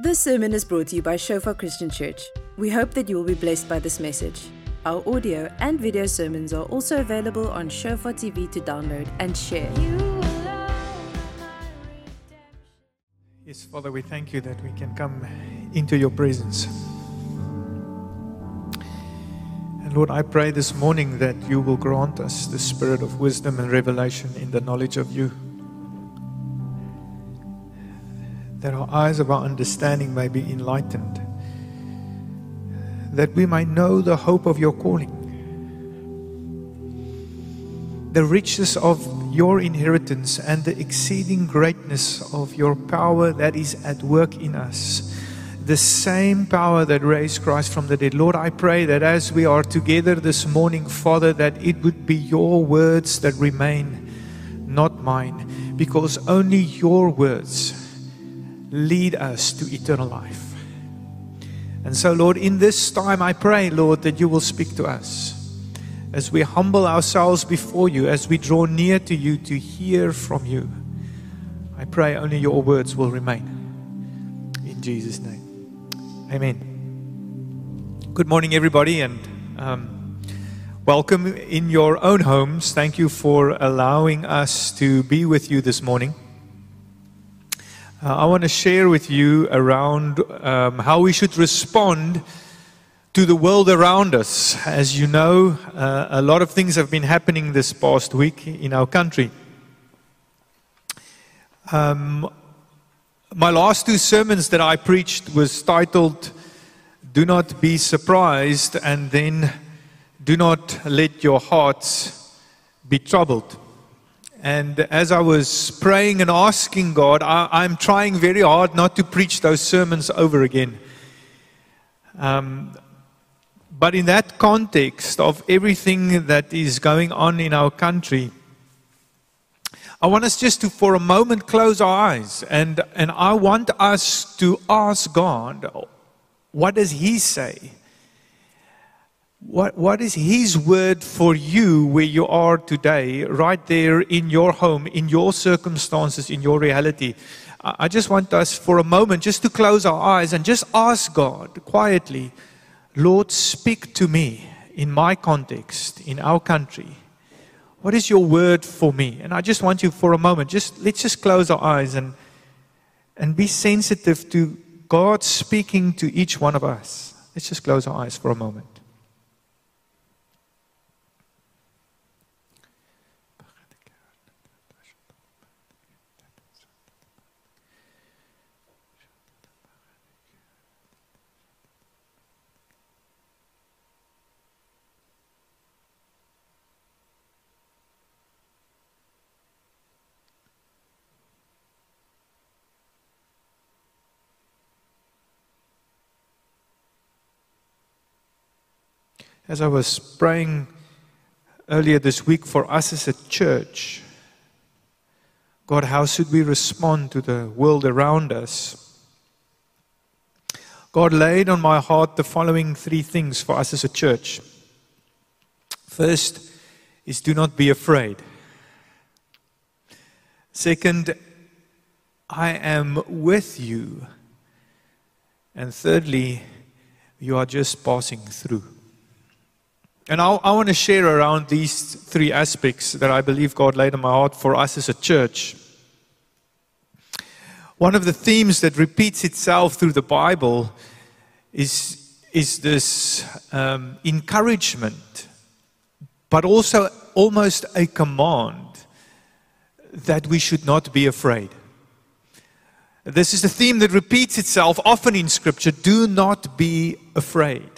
This sermon is brought to you by Shofar Christian Church. We hope that you will be blessed by this message. Our audio and video sermons are also available on Shofar TV to download and share. Yes, Father, we thank you that we can come into your presence. And Lord, I pray this morning that you will grant us the spirit of wisdom and revelation in the knowledge of you. That our eyes of our understanding may be enlightened. That we might know the hope of your calling. The riches of your inheritance and the exceeding greatness of your power that is at work in us. The same power that raised Christ from the dead. Lord, I pray that as we are together this morning, Father, that it would be your words that remain, not mine, because only your words lead us to eternal life. And so, Lord, in this time, I pray, Lord, that you will speak to us as we humble ourselves before you, as we draw near to you to hear from you. I pray only your words will remain. In Jesus' name. Amen. Good morning, everybody, and um, welcome in your own homes. Thank you for allowing us to be with you this morning. Uh, I want to share with you around um, how we should respond to the world around us. As you know, uh, a lot of things have been happening this past week in our country. Um, my last two sermons that I preached was titled "Do not be surprised," and then "Do not let your hearts be troubled." And as I was praying and asking God, I, am trying very hard not to preach those sermons over again. Um, but in that context of everything that is going on in our country, I want us just to, for a moment, close our eyes. And, and I want us to ask God, what does He say? What, what is His word for you where you are today, right there in your home, in your circumstances, in your reality? I just want us for a moment just to close our eyes and just ask God quietly, Lord, speak to me in my context, in our country. What is your word for me? And I just want you for a moment, just let's just close our eyes and, and be sensitive to God speaking to each one of us. Let's just close our eyes for a moment. As I was praying earlier this week for us as a church, God, how should we respond to the world around us? God laid on my heart the following three things for us as a church. First is do not be afraid. Second, I am with you. And thirdly, you are just passing through. And I, I want to share around these three aspects that I believe God laid on my heart for us as a church. One of the themes that repeats itself through the Bible is, is this um, encouragement, but also almost a command that we should not be afraid. This is a theme that repeats itself often in Scripture do not be afraid.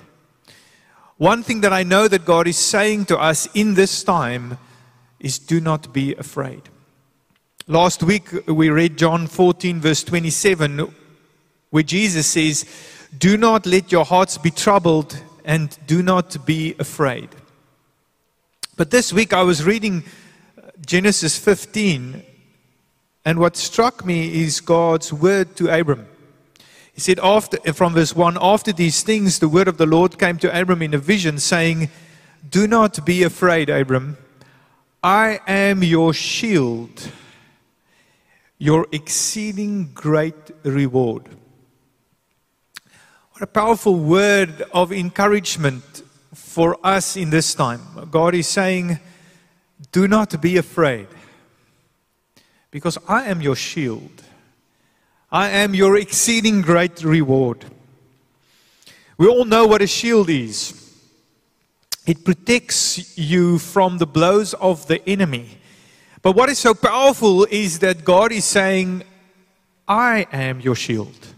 One thing that I know that God is saying to us in this time is do not be afraid. Last week we read John 14, verse 27, where Jesus says, Do not let your hearts be troubled and do not be afraid. But this week I was reading uh, Genesis 15, and what struck me is God's word to Abram. He said, after, from verse 1 After these things, the word of the Lord came to Abram in a vision, saying, Do not be afraid, Abram. I am your shield, your exceeding great reward. What a powerful word of encouragement for us in this time. God is saying, Do not be afraid, because I am your shield. I am your exceeding great reward. We all know what a shield is. It protects you from the blows of the enemy. But what is so powerful is that God is saying, I am your shield.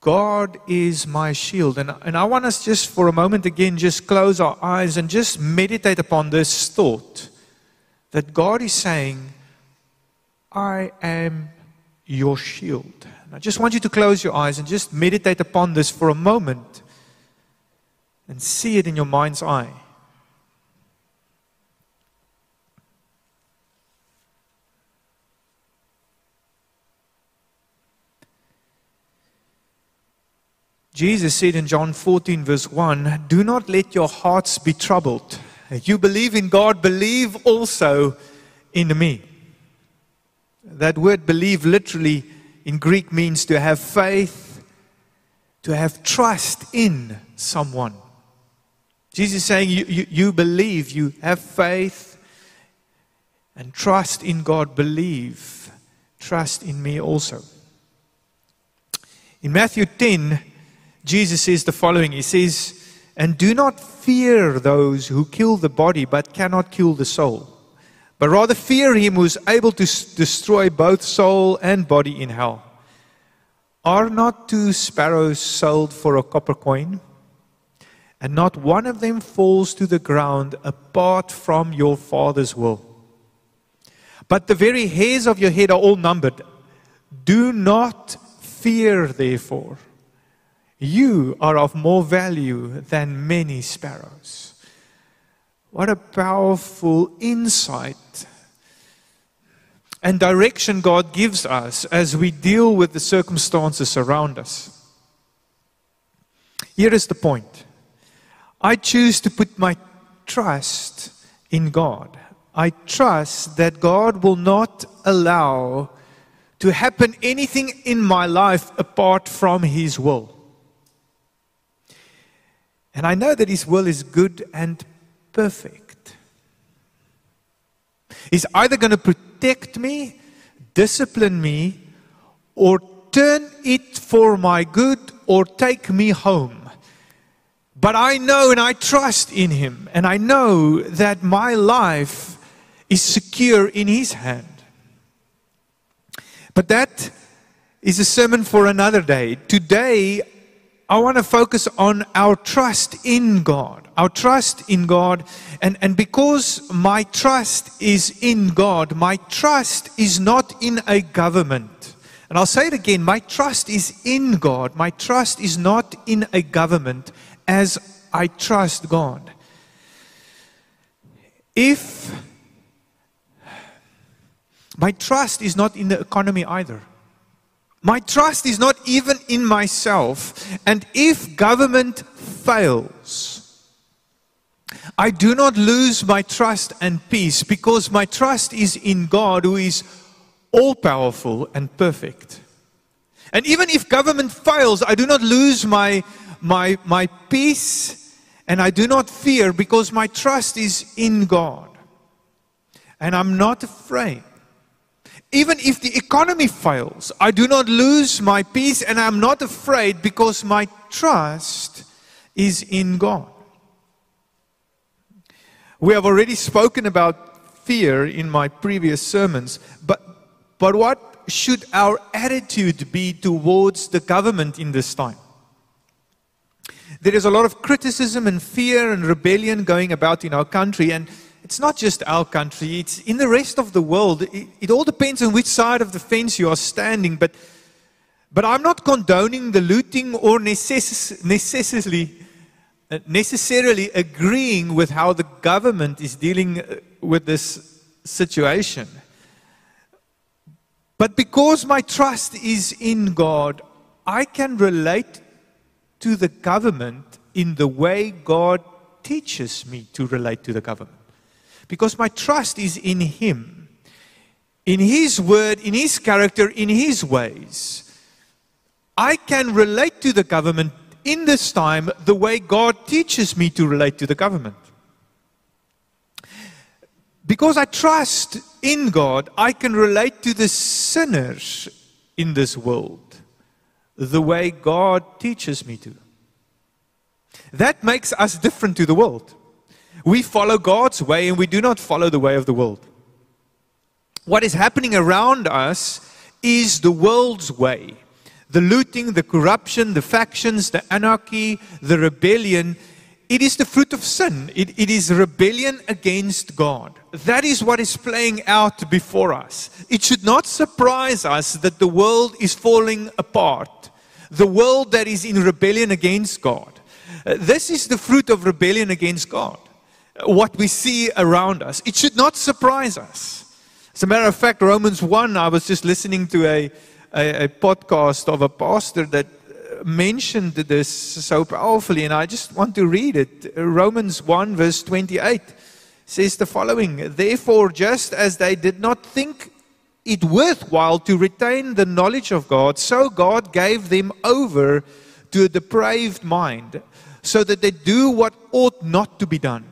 God is my shield. And, and I want us just for a moment again, just close our eyes and just meditate upon this thought that God is saying, I am your shield. And I just want you to close your eyes and just meditate upon this for a moment and see it in your mind's eye. Jesus said in John 14, verse 1 Do not let your hearts be troubled. If You believe in God, believe also in me. That word believe literally in Greek means to have faith, to have trust in someone. Jesus is saying, you, you, you believe, you have faith and trust in God. Believe, trust in me also. In Matthew 10, Jesus says the following He says, And do not fear those who kill the body but cannot kill the soul, but rather fear him who is able to destroy both soul and body in hell. Are not two sparrows sold for a copper coin? And not one of them falls to the ground apart from your Father's will. But the very hairs of your head are all numbered. Do not fear, therefore. You are of more value than many sparrows. What a powerful insight and direction God gives us as we deal with the circumstances around us. Here is the point I choose to put my trust in God. I trust that God will not allow to happen anything in my life apart from His will. And I know that His will is good and perfect. He's either going to protect me, discipline me, or turn it for my good, or take me home. But I know and I trust in Him, and I know that my life is secure in His hand. But that is a sermon for another day. Today, I want to focus on our trust in God. Our trust in God. And, and because my trust is in God, my trust is not in a government. And I'll say it again my trust is in God. My trust is not in a government as I trust God. If my trust is not in the economy either. My trust is not even in myself. And if government fails, I do not lose my trust and peace because my trust is in God who is all powerful and perfect. And even if government fails, I do not lose my, my, my peace and I do not fear because my trust is in God. And I'm not afraid even if the economy fails, I do not lose my peace and I'm not afraid because my trust is in God. We have already spoken about fear in my previous sermons, but, but what should our attitude be towards the government in this time? There is a lot of criticism and fear and rebellion going about in our country, and it's not just our country, it's in the rest of the world. It, it, all depends on which side of the fence you are standing. But, but I'm not condoning the looting or necess- necessarily, uh, necessarily agreeing with how the government is dealing uh, with this situation. But because my trust is in God, I can relate to the government in the way God teaches me to relate to the government because my trust is in Him, in His word, in His character, in His ways. I can relate to the government in this time the way God teaches me to relate to the government. Because I trust in God, I can relate to the sinners in this world the way God teaches me to. That makes us different to the world. We follow God's way and we do not follow the way of the world. What is happening around us is the world's way. The looting, the corruption, the factions, the anarchy, the rebellion. It is the fruit of sin. It, it is rebellion against God. That is what is playing out before us. It should not surprise us that the world is falling apart. The world that is in rebellion against God. Uh, this is the fruit of rebellion against God. What we see around us. It should not surprise us. As a matter of fact, Romans 1, I was just listening to a, a, a podcast of a pastor that uh, mentioned this so powerfully, and I just want to read it. Romans 1, verse 28 says the following Therefore, just as they did not think it worthwhile to retain the knowledge of God, so God gave them over to a depraved mind, so that they do what ought not to be done.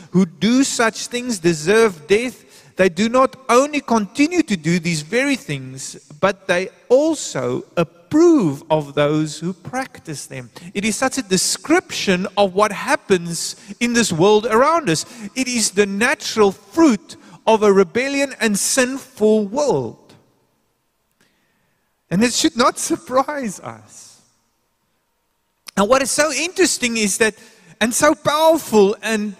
who do such things deserve death, they do not only continue to do these very things, but they also approve of those who practice them. It is such a description of what happens in this world around us. It is the natural fruit of a rebellion and sinful world. And it should not surprise us. And what is so interesting is that, and so powerful and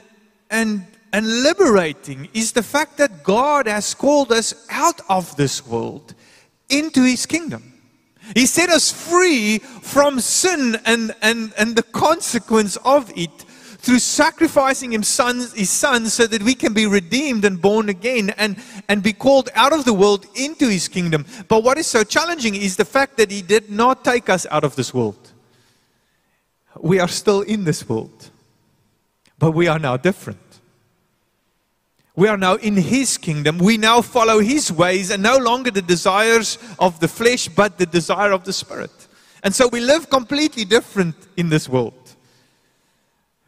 and, and liberating is the fact that God has called us out of this world into His kingdom. He set us free from sin and, and, and the consequence of it through sacrificing him son, his son so that we can be redeemed and born again and, and be called out of the world into his kingdom. But what is so challenging is the fact that he did not take us out of this world. We are still in this world. But we are now different. We are now in His kingdom. We now follow His ways and no longer the desires of the flesh, but the desire of the Spirit. And so we live completely different in this world.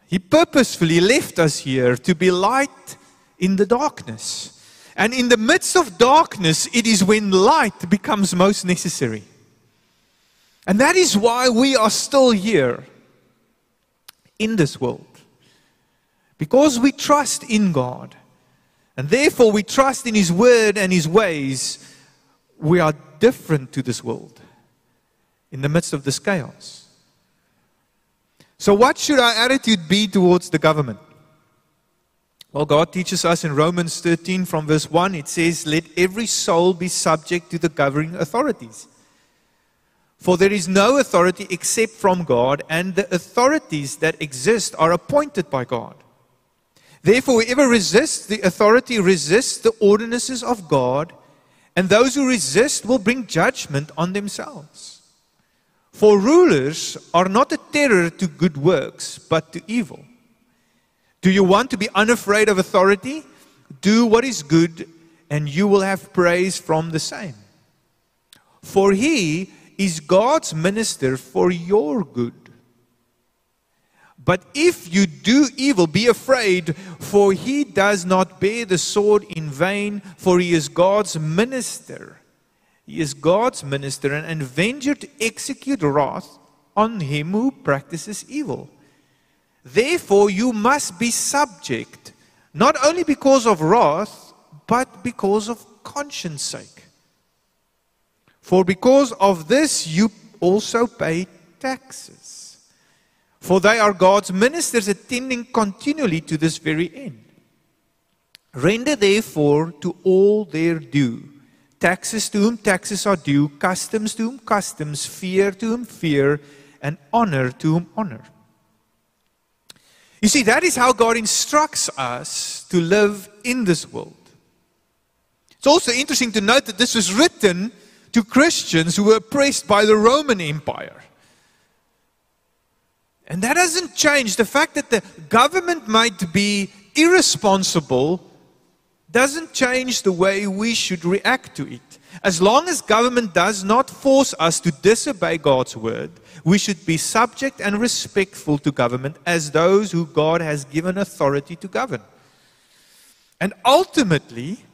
He purposefully left us here to be light in the darkness. And in the midst of darkness, it is when light becomes most necessary. And that is why we are still here in this world. Because we trust in God, and therefore we trust in His Word and His ways, we are different to this world in the midst of this chaos. So, what should our attitude be towards the government? Well, God teaches us in Romans 13 from verse 1, it says, Let every soul be subject to the governing authorities. For there is no authority except from God, and the authorities that exist are appointed by God. Therefore, whoever resists the authority resists the ordinances of God, and those who resist will bring judgment on themselves. For rulers are not a terror to good works, but to evil. Do you want to be unafraid of authority? Do what is good, and you will have praise from the same. For he is God's minister for your good. But if you do evil, be afraid, for he does not bear the sword in vain, for he is God's minister. He is God's minister and avenger to execute wrath on him who practices evil. Therefore, you must be subject, not only because of wrath, but because of conscience sake. For because of this, you also pay taxes for they are God's ministers attending continually to this very end. Render therefore to all their due. Taxes to whom taxes are due, customs to whom customs, fear to whom fear, and honor to whom honor. You see, that is how God instructs us to live in this world. It's also interesting to note that this was written to Christians who were oppressed by the Roman Empire. And that doesn't change. The fact that the government might be irresponsible doesn't change the way we should react to it. As long as government does not force us to disobey God's word, we should be subject and respectful to government as those who God has given authority to govern. And ultimately,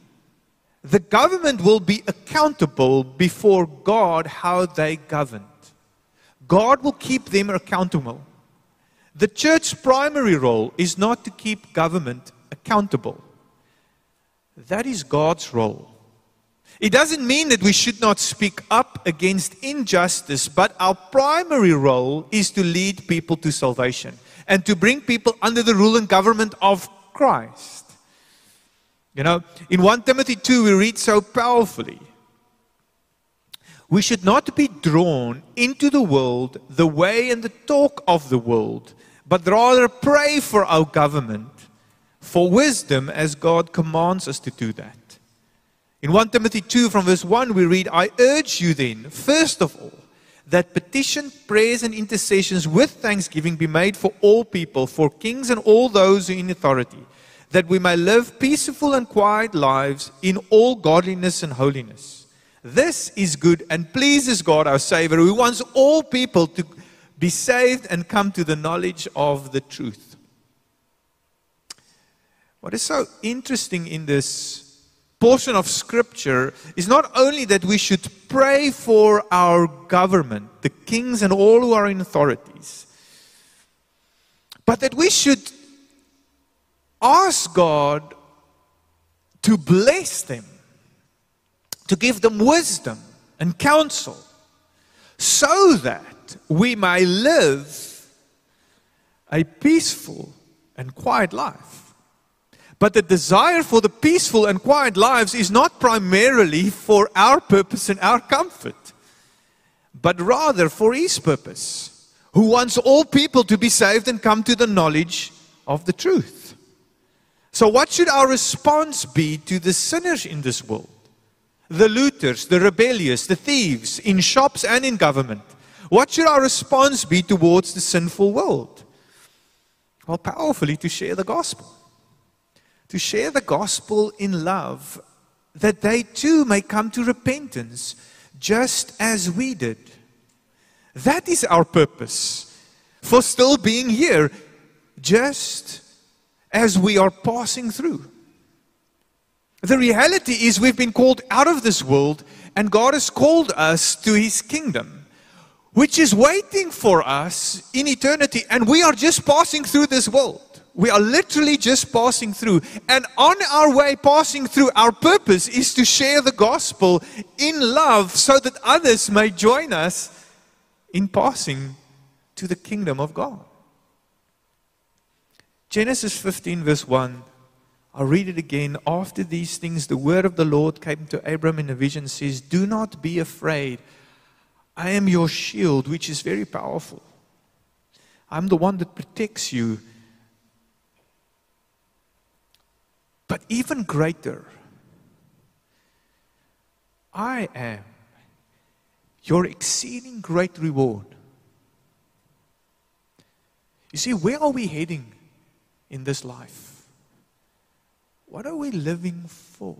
the government will be accountable before God how they governed. God will keep them accountable. The church's primary role is not to keep government accountable. That is God's role. It doesn't mean that we should not speak up against injustice, but our primary role is to lead people to salvation and to bring people under the rule and government of Christ. You know, in 1 Timothy 2, we read so powerfully. We should not be drawn into the world the way and the talk of the world, but rather pray for our government, for wisdom as God commands us to do that. In 1 Timothy 2, from verse 1, we read, I urge you then, first of all, that petition, prayers, and intercessions with thanksgiving be made for all people, for kings and all those who are in authority that we may live peaceful and quiet lives in all godliness and holiness. This is good and pleases God our Savior, who wants all people to be saved and come to the knowledge of the truth. What is so interesting in this portion of Scripture is not only that we should pray for our government, the kings and all who are in authorities, but that we should ask God to bless them, to give them wisdom and counsel, so that we may live a peaceful and quiet life. But the desire for the peaceful and quiet lives is not primarily for our purpose and our comfort, but rather for His purpose, who wants all people to be saved and come to the knowledge of the truth. So, what should our response be to the sinners in this world? The looters, the rebellious, the thieves, in shops and in government. What should our response be towards the sinful world? Well, powerfully to share the gospel. To share the gospel in love, that they too may come to repentance, just as we did. That is our purpose for still being here, just as we are passing through. The reality is, we've been called out of this world, and God has called us to His kingdom, which is waiting for us in eternity, and we are just passing through this world. We are literally just passing through. And on our way passing through, our purpose is to share the gospel in love so that others may join us in passing to the kingdom of God. Genesis 15, verse 1. I'll read it again. After these things, the word of the Lord came to Abram in a vision, says, Do not be afraid. I am your shield, which is very powerful. I'm the one that protects you. But even greater, I am your exceeding great reward. You see, where are we heading? in this life? What are we living for?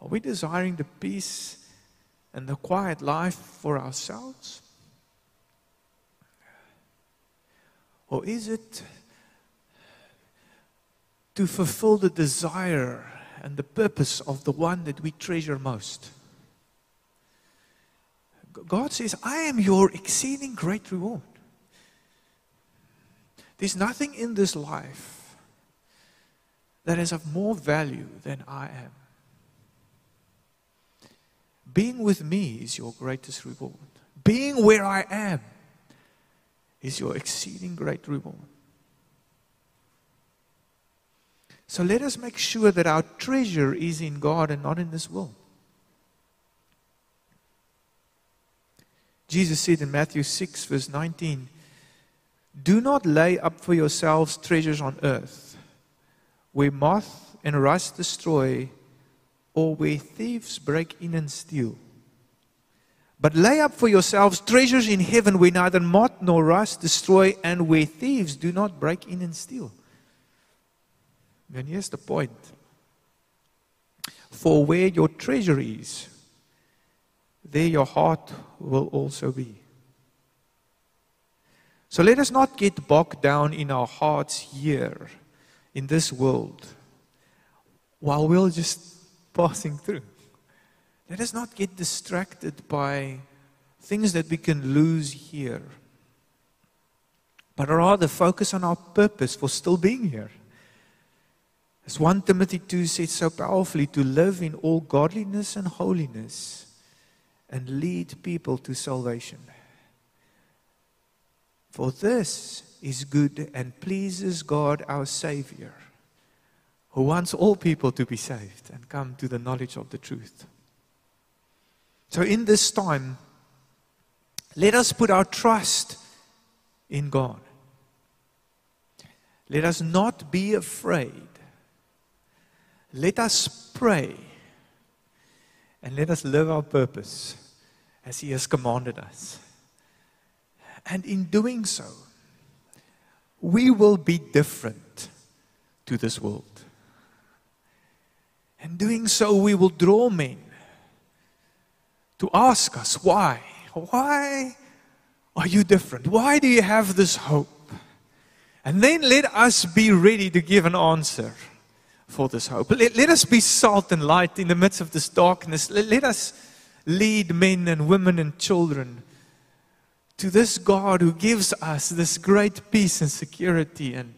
Are we desiring the peace and the quiet life for ourselves? Or is it to fulfill the desire and the purpose of the one that we treasure most? God says, I am your exceeding great reward. There's nothing in this life that is of more value than I am. Being with me is your greatest reward. Being where I am is your exceeding great reward. So let us make sure that our treasure is in God and not in this world. Jesus said in Matthew 6, verse 19, Do not lay up for yourselves treasures on earth, where moth and rust destroy, or where thieves break in and steal. But lay up for yourselves treasures in heaven where neither moth nor rust destroy, and where thieves do not break in and steal. And here's the point For where your treasure is, there your heart will also be. So let us not get bogged down in our hearts here in this world while we're just passing through. Let us not get distracted by things that we can lose here, but rather focus on our purpose for still being here. As 1 Timothy 2 says so powerfully, to live in all godliness and holiness and lead people to salvation. For this is good and pleases God our Savior, who wants all people to be saved and come to the knowledge of the truth. So, in this time, let us put our trust in God. Let us not be afraid. Let us pray. And let us live our purpose as He has commanded us. And in doing so, we will be different to this world. And doing so, we will draw men to ask us why. Why are you different? Why do you have this hope? And then let us be ready to give an answer for this hope. Let, let us be salt and light in the midst of this darkness. Let, let us lead men and women and children to this God who gives us this great peace and security and,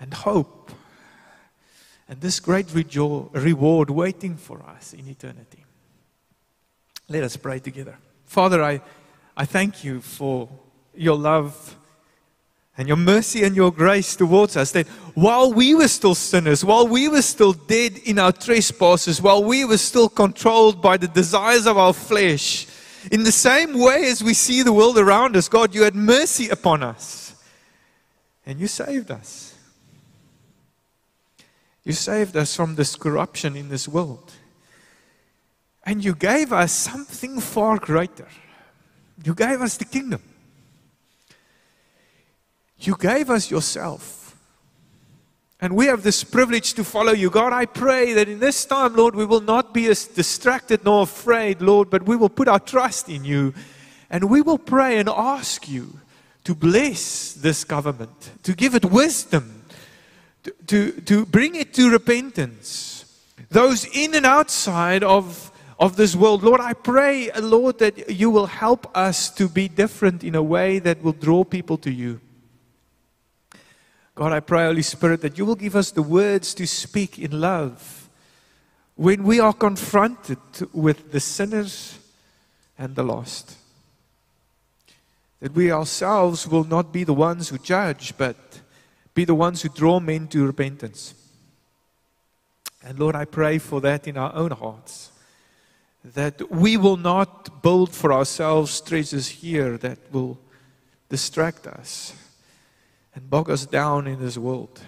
and hope. And this great rejo- reward waiting for us in eternity. Let us pray together. Father, I, I thank you for your love and your mercy and your grace towards us. That while we were still sinners, while we were still dead in our trespasses, while we were still controlled by the desires of our flesh, in the same way as we see the world around us, God, you had mercy upon us and you saved us. You saved us from this corruption in this world. And you gave us something far greater. You gave us the kingdom. You gave us yourself. And we have this privilege to follow you. God, I pray that in this time, Lord, we will not be as distracted nor afraid, Lord, but we will put our trust in you. And we will pray and ask you to bless this government, to give it wisdom, to, to, to bring it to repentance. Those in and outside of of this world. Lord, I pray, Lord, that you will help us to be different in a way that will draw people to you. God, I pray, Holy Spirit, that you will give us the words to speak in love when we are confronted with the sinners and the lost. That we ourselves will not be the ones who judge, but be the ones who draw men to repentance. And Lord, I pray for that in our own hearts that we will not build for ourselves treasures here that will distract us and bog us down in this world.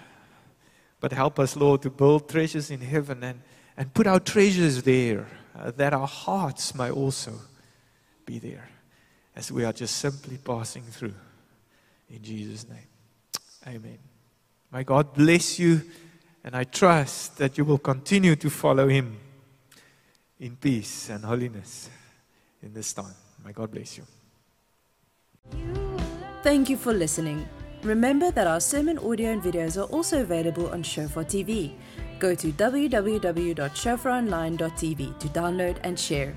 But help us, Lord, to build treasures in heaven and, and put our treasures there uh, that our hearts may also be there as we are just simply passing through. In Jesus' name. Amen. May God bless you, and I trust that you will continue to follow Him in peace and holiness in this time. May God bless you. Thank you for listening. Remember that our sermon audio and videos are also available on Shofar TV. Go to www.shofaronline.tv to download and share.